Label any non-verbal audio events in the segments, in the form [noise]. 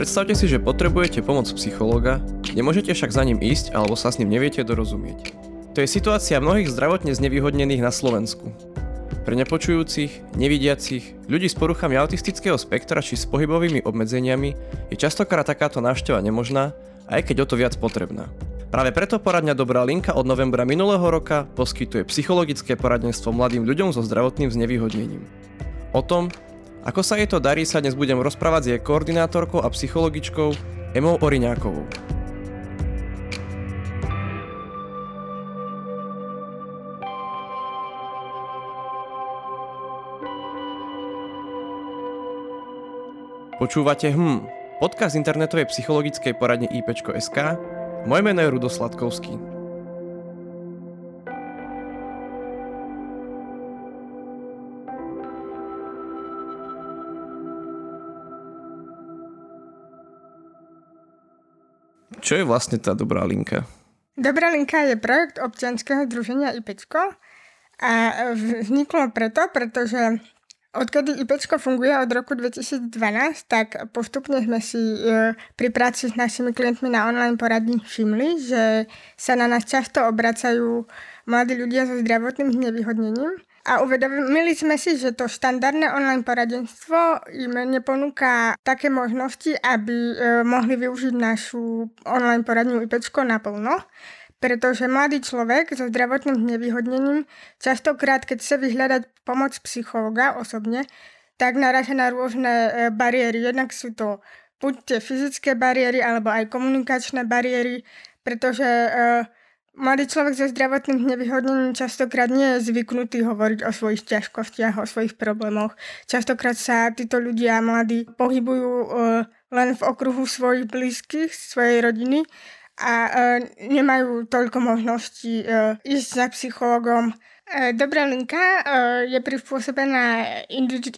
Predstavte si, že potrebujete pomoc psychológa, nemôžete však za ním ísť alebo sa s ním neviete dorozumieť. To je situácia mnohých zdravotne znevýhodnených na Slovensku. Pre nepočujúcich, nevidiacich, ľudí s poruchami autistického spektra či s pohybovými obmedzeniami je častokrát takáto návšteva nemožná, aj keď o to viac potrebná. Práve preto poradňa Dobrá linka od novembra minulého roka poskytuje psychologické poradenstvo mladým ľuďom so zdravotným znevýhodnením. O tom, ako sa jej to darí, sa dnes budem rozprávať s jej koordinátorkou a psychologičkou Emou Oriňákovou. Počúvate HM, podcast internetovej psychologickej poradne IPčko.sk moje meno je Rudo Sladkovský. Čo je vlastne tá Dobrá linka? Dobrá linka je projekt občianského združenia IPčko a vzniklo preto, pretože Odkedy IPčko funguje od roku 2012, tak postupne sme si e, pri práci s našimi klientmi na online poradni všimli, že sa na nás často obracajú mladí ľudia so zdravotným znevýhodnením. A uvedomili sme si, že to štandardné online poradenstvo im neponúka také možnosti, aby e, mohli využiť našu online poradňu IPčko naplno pretože mladý človek so zdravotným znevýhodnením častokrát, keď chce vyhľadať pomoc psychologa osobne, tak naráža na rôzne e, bariéry. Jednak sú to buď tie fyzické bariéry, alebo aj komunikačné bariéry, pretože uh, mladý človek so zdravotným znevýhodnením častokrát nie je zvyknutý hovoriť o svojich ťažkostiach, o svojich problémoch. Častokrát sa títo ľudia mladí pohybujú uh, len v okruhu svojich blízkych, svojej rodiny a e, nemajú toľko možností e, ísť za psychologom. E, Dobrá linka e, je prispôsobená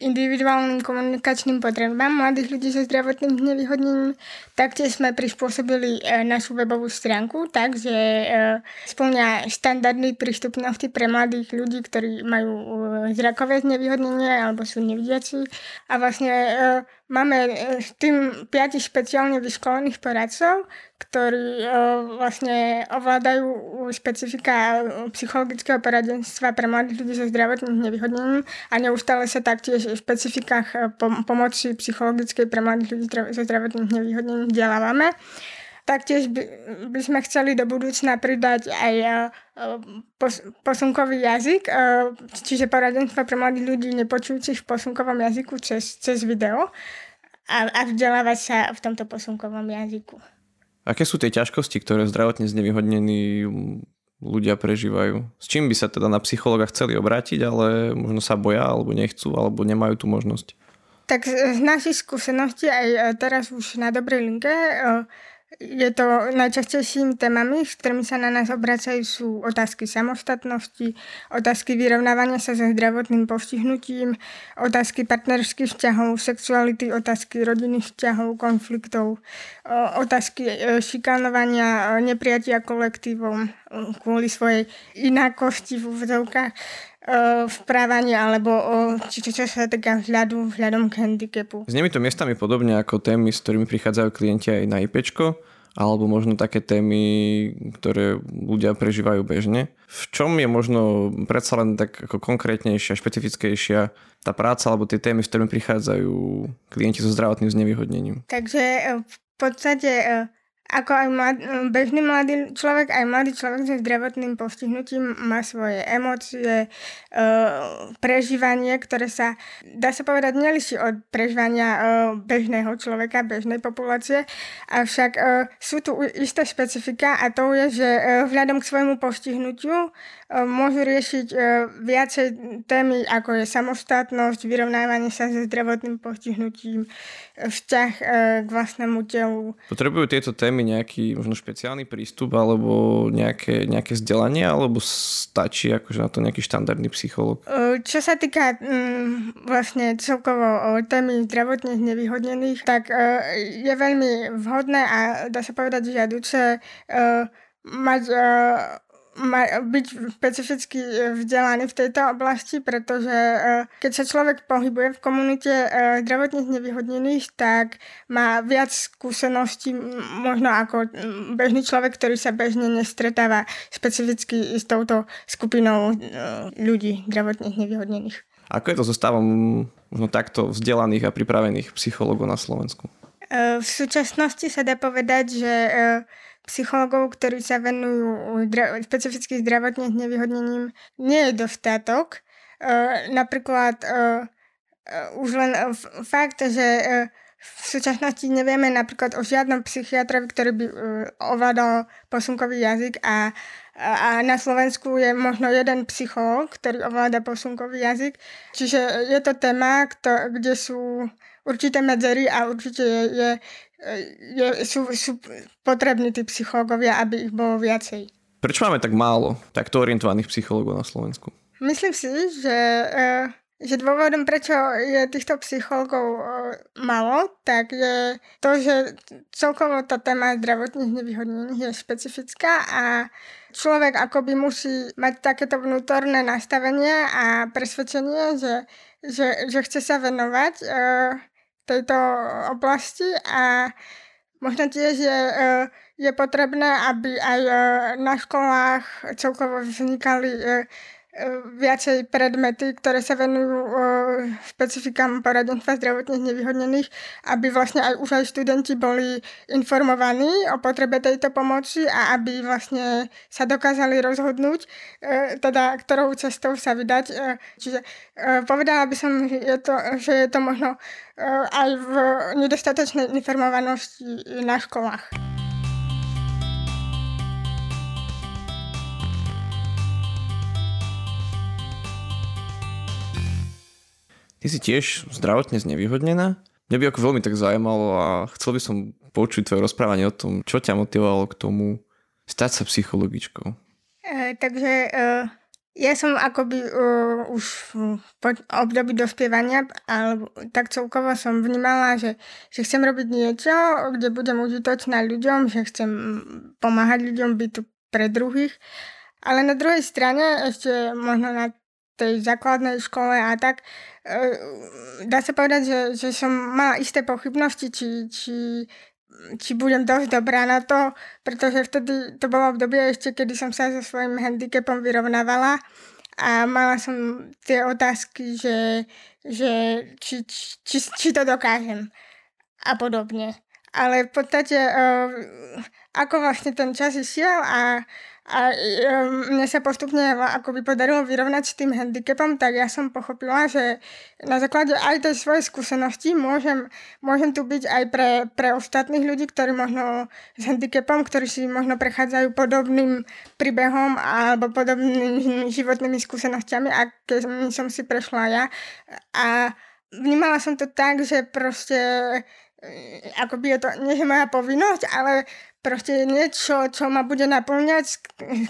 individuálnym komunikačným potrebám mladých ľudí so zdravotným znevýhodnením. Taktiež sme prispôsobili e, našu webovú stránku tak, že e, splňa štandardy prístupnosti pre mladých ľudí, ktorí majú zrakové znevýhodnenie alebo sú nevidiaci. A vlastne máme e, s tým piatich špeciálne vyškolených poradcov, ktorí uh, vlastne ovládajú špecifika psychologického poradenstva pre mladých ľudí so zdravotným nevyhodnením a neustále sa taktiež v špecifikách pom- pomoci psychologickej pre mladých ľudí so zdravotným nevyhodnením vzdelávame. Taktiež by, by sme chceli do budúcna pridať aj uh, pos, posunkový jazyk, uh, čiže poradenstvo pre mladých ľudí nepočujúcich v posunkovom jazyku cez, cez video a, a vzdelávať sa v tomto posunkovom jazyku. Aké sú tie ťažkosti, ktoré zdravotne znevýhodnení ľudia prežívajú? S čím by sa teda na psychologa chceli obrátiť, ale možno sa boja, alebo nechcú, alebo nemajú tú možnosť? Tak z našich skúseností aj e, teraz už na dobrej linke e, je to najčastejšími témami, s ktorými sa na nás obracajú, sú otázky samostatnosti, otázky vyrovnávania sa so zdravotným postihnutím, otázky partnerských vzťahov, sexuality, otázky rodinných vzťahov, konfliktov, otázky e, šikanovania, nepriatia kolektívom kvôli svojej inakosti v úvodzovkách v právaní alebo či, čo, čo sa týka vzhľadu, vzhľadom k handicapu. Znie mi to miestami podobne ako témy, s ktorými prichádzajú klienti aj na IPčko, alebo možno také témy, ktoré ľudia prežívajú bežne. V čom je možno predsa len tak ako konkrétnejšia, špecifickejšia tá práca alebo tie témy, s ktorými prichádzajú klienti so zdravotným znevýhodnením? Takže e, v podstate e, ako aj mlad, bežný mladý človek, aj mladý človek so zdravotným postihnutím má svoje emócie, e, prežívanie, ktoré sa, dá sa povedať, neliší od prežívania e, bežného človeka, bežnej populácie. Avšak e, sú tu isté špecifika a to je, že e, vzhľadom k svojmu postihnutiu e, môžu riešiť e, viacej témy, ako je samostatnosť, vyrovnávanie sa so zdravotným postihnutím, vzťah e, k vlastnému telu. Potrebujú tieto témy mi nejaký možno špeciálny prístup alebo nejaké, nejaké vzdelanie alebo stačí akože na to nejaký štandardný psychológ? Čo sa týka mm, vlastne celkovo témy zdravotne znevýhodnených, tak je veľmi vhodné a dá sa povedať žiaduce mať byť špecificky vzdelaný v tejto oblasti, pretože keď sa človek pohybuje v komunite zdravotne nevyhodnených, tak má viac skúseností možno ako bežný človek, ktorý sa bežne nestretáva špecificky s touto skupinou ľudí zdravotne nevyhodnených. Ako je to so stavom možno takto vzdelaných a pripravených psychológov na Slovensku? V súčasnosti sa dá povedať, že psychologov, ktorí sa venujú špecificky zdravotne nevyhodnením, nie je dostatok. Napríklad už len fakt, že v súčasnosti nevieme napríklad o žiadnom psychiatrovi, ktorý by ovládal posunkový jazyk a a na Slovensku je možno jeden psychológ, ktorý ovláda posunkový jazyk. Čiže je to téma, kde sú určité medzery a určite je, je, je, sú, sú potrební tí psychológovia, aby ich bolo viacej. Prečo máme tak málo takto orientovaných psychológov na Slovensku? Myslím si, že uh, že dôvodom, prečo je týchto psychologov malo, tak je to, že celkovo tá téma zdravotných nevyhodnených je špecifická a človek akoby musí mať takéto vnútorné nastavenie a presvedčenie, že, že, že chce sa venovať tejto oblasti a možno tiež je, uh, je potrebné, aby aj uh, na školách celkovo vznikali uh, viacej predmety, ktoré sa venujú špecifikám poradenstva zdravotne nevyhodnených, aby vlastne aj už aj študenti boli informovaní o potrebe tejto pomoci a aby vlastne sa dokázali rozhodnúť, e, teda ktorou cestou sa vydať. E, čiže e, povedala by som, že je to, že je to možno aj v nedostatočnej informovanosti na školách. Ty si tiež zdravotne znevýhodnená. Mňa by ako veľmi tak zaujímalo a chcel by som počuť tvoje rozprávanie o tom, čo ťa motivovalo k tomu stať sa psychologičkou. E, takže e, ja som akoby e, už po období dospievania, alebo tak celkovo som vnímala, že, že chcem robiť niečo, kde budem užitočná ľuďom, že chcem pomáhať ľuďom byť tu pre druhých. Ale na druhej strane, ešte možno na tej základnej škole a tak, e, dá sa povedať, že, že som mala isté pochybnosti, či, či, či budem dosť dobrá na to, pretože vtedy to bolo obdobie ešte, kedy som sa so svojím handicapom vyrovnávala a mala som tie otázky, že, že či, či, či to dokážem a podobne. Ale v podstate, uh, ako vlastne ten čas išiel a a um, mne sa postupne akoby podarilo vyrovnať s tým handicapom, tak ja som pochopila, že na základe aj tej svojej skúsenosti môžem, môžem tu byť aj pre, pre ostatných ľudí, ktorí možno s handicapom, ktorí si možno prechádzajú podobným príbehom alebo podobnými životnými skúsenostiami, aké som si prešla ja. A vnímala som to tak, že proste akoby je to, nie je moja povinnosť, ale proste niečo, čo ma bude naplňať,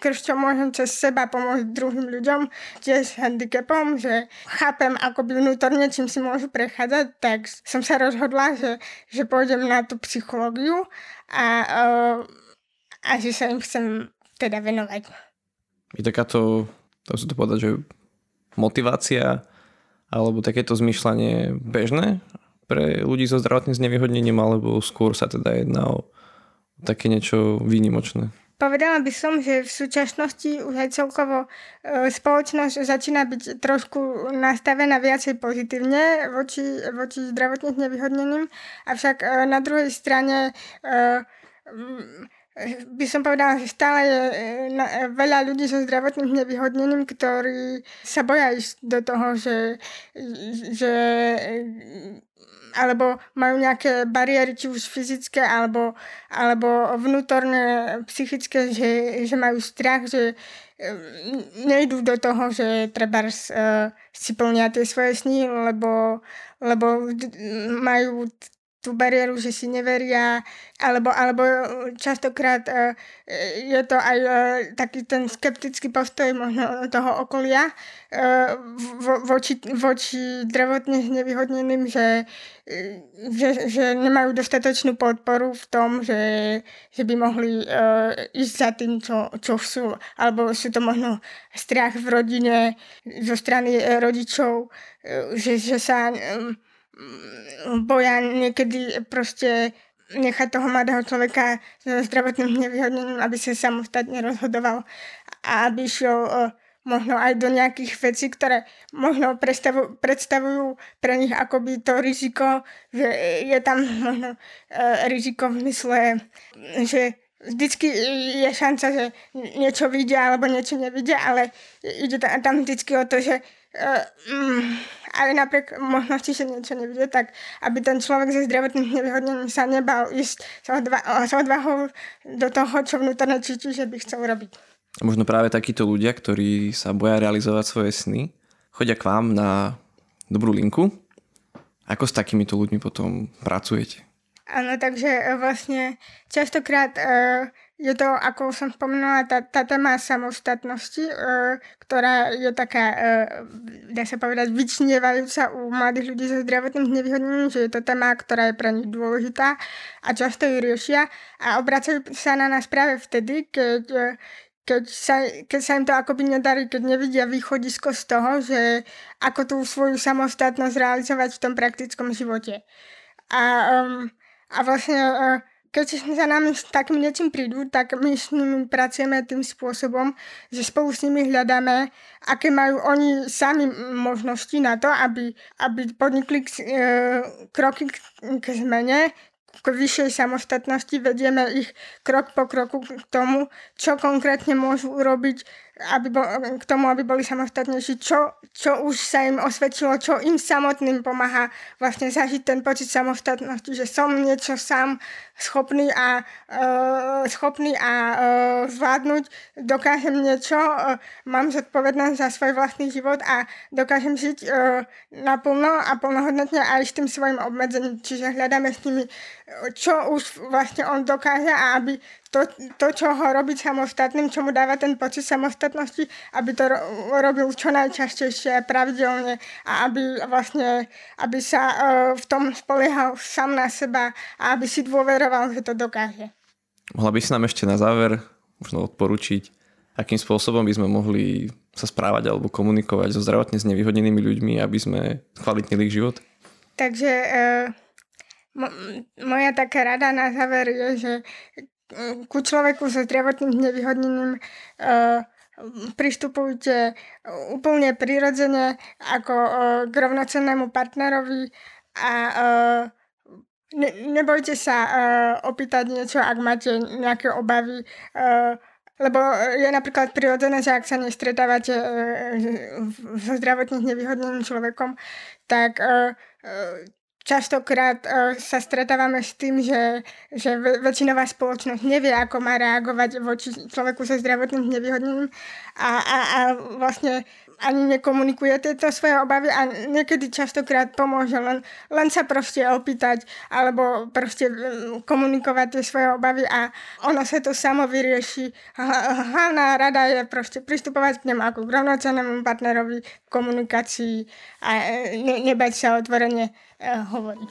skrz čo môžem cez seba pomôcť druhým ľuďom, tiež s handicapom, že chápem akoby vnútorne, čím si môžu prechádzať, tak som sa rozhodla, že, že pôjdem na tú psychológiu a, uh, a že sa im chcem teda venovať. Je takáto, to sa to povedať, že motivácia alebo takéto zmyšľanie bežné pre ľudí so zdravotným znevýhodnením, alebo skôr sa teda jedná o také niečo výnimočné? Povedala by som, že v súčasnosti už aj celkovo e, spoločnosť začína byť trošku nastavená viacej pozitívne voči, voči zdravotne nevyhodneným, avšak e, na druhej strane e, by som povedala, že stále je veľa ľudí so zdravotným nevyhodnením, ktorí sa boja ísť do toho, že, že alebo majú nejaké bariéry, či už fyzické, alebo, alebo vnútorné, psychické, že, že majú strach, že nejdú do toho, že treba si plnia tie svoje sny, lebo, lebo majú tú bariéru, že si neveria, alebo, alebo častokrát uh, je to aj uh, taký ten skeptický postoj možno toho okolia uh, vo, voči, voči zdravotne nevyhodneným, že, že, že nemajú dostatočnú podporu v tom, že, že by mohli ísť za tým, čo, čo sú, alebo sú to možno strach v rodine zo strany rodičov, že, že sa boja niekedy proste nechať toho mladého človeka so zdravotným nevyhodnením, aby sa samostatne rozhodoval a aby šiel uh, možno aj do nejakých vecí, ktoré možno predstavujú, predstavujú pre nich akoby to riziko, že je tam možno uh, riziko v mysle, že vždycky je šanca, že niečo vidia alebo niečo nevidia, ale ide tam vždycky o to, že uh, mm, aj napriek možnosti, že niečo nevidie, tak aby ten človek so zdravotným nevyhodnením sa nebal ísť s odvahou do toho, čo vnútorne cíti, že by chcel robiť. Možno práve takíto ľudia, ktorí sa boja realizovať svoje sny, chodia k vám na dobrú linku. Ako s takýmito ľuďmi potom pracujete? Áno, takže vlastne častokrát uh, je to, ako som spomenula, tá, tá téma samostatnosti, e, ktorá je taká, e, dá sa povedať, vyčnievajúca u mladých ľudí so zdravotným nevyhodnením, že je to téma, ktorá je pre nich dôležitá a často ju riešia a obracajú sa na nás práve vtedy, keď, e, keď, sa, keď sa im to akoby nedarí, keď nevidia východisko z toho, že ako tú svoju samostatnosť realizovať v tom praktickom živote. A, um, a vlastne uh, keď za nami s takým niečím prídu, tak my s nimi pracujeme tým spôsobom, že spolu s nimi hľadáme, aké majú oni sami možnosti na to, aby, aby podnikli e, kroky k zmene, k vyššej samostatnosti, vedieme ich krok po kroku k tomu, čo konkrétne môžu urobiť aby bo, k tomu, aby boli samostatnejší, čo, čo už sa im osvedčilo, čo im samotným pomáha vlastne zažiť ten pocit samostatnosti, že som niečo sám schopný a, uh, schopný a uh, zvládnuť, dokážem niečo, uh, mám zodpovednosť za svoj vlastný život a dokážem žiť uh, naplno a plnohodnotne aj s tým svojim obmedzením. Čiže hľadáme s nimi, čo už vlastne on dokáže a aby to, to, čo ho robí samostatným, čo mu dáva ten pocit samostatnosti, aby to ro- robil čo najčastejšie a pravidelne a aby vlastne, aby sa uh, v tom spoliehal sám na seba a aby si dôveroval, že to dokáže. Mohla by si nám ešte na záver možno odporučiť, akým spôsobom by sme mohli sa správať alebo komunikovať so zdravotne znevýhodnenými ľuďmi, aby sme kvalitnili ich život? Takže uh, mo- moja taká rada na záver je, že ku človeku so zdravotným nevyhodnením uh, pristupujte úplne prirodzene ako uh, k rovnocennému partnerovi a ne, nebojte sa uh, opýtať niečo, ak máte nejaké obavy, lebo je napríklad prirodzené, že ak sa nestretávate so zdravotne nevyhodneným človekom, tak častokrát uh, sa stretávame s tým, že, že väčšinová spoločnosť nevie, ako má reagovať voči človeku so zdravotným nevyhodnením a, a, a vlastne ani nekomunikuje tieto svoje obavy a niekedy častokrát pomôže len, len sa proste opýtať alebo proste komunikovať tie svoje obavy a ono sa to samo vyrieši. Hlavná rada je proste pristupovať k nemu ako k rovnocennému partnerovi v komunikácii a e, ne, nebať sa otvorene hovoriť.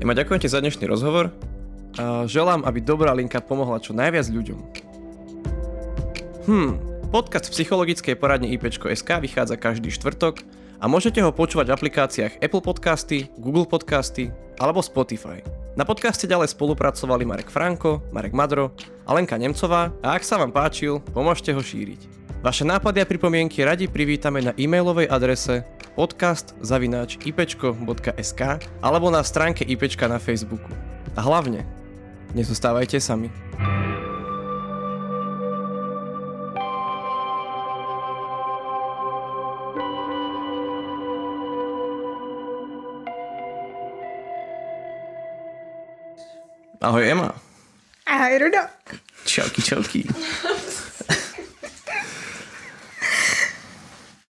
Ema, ďakujem ti za dnešný rozhovor želám, aby dobrá linka pomohla čo najviac ľuďom. Hm, podcast v psychologickej poradni IPčko.sk vychádza každý štvrtok a môžete ho počúvať v aplikáciách Apple Podcasty, Google Podcasty alebo Spotify. Na podcaste ďalej spolupracovali Marek Franko, Marek Madro a Lenka Nemcová a ak sa vám páčil, pomôžte ho šíriť. Vaše nápady a pripomienky radi privítame na e-mailovej adrese podcast.ipečko.sk alebo na stránke IPčka na Facebooku. A hlavne, nezostávajte sami. Ahoj Ema. Ahoj Rudo. Čauky, čauky. [laughs]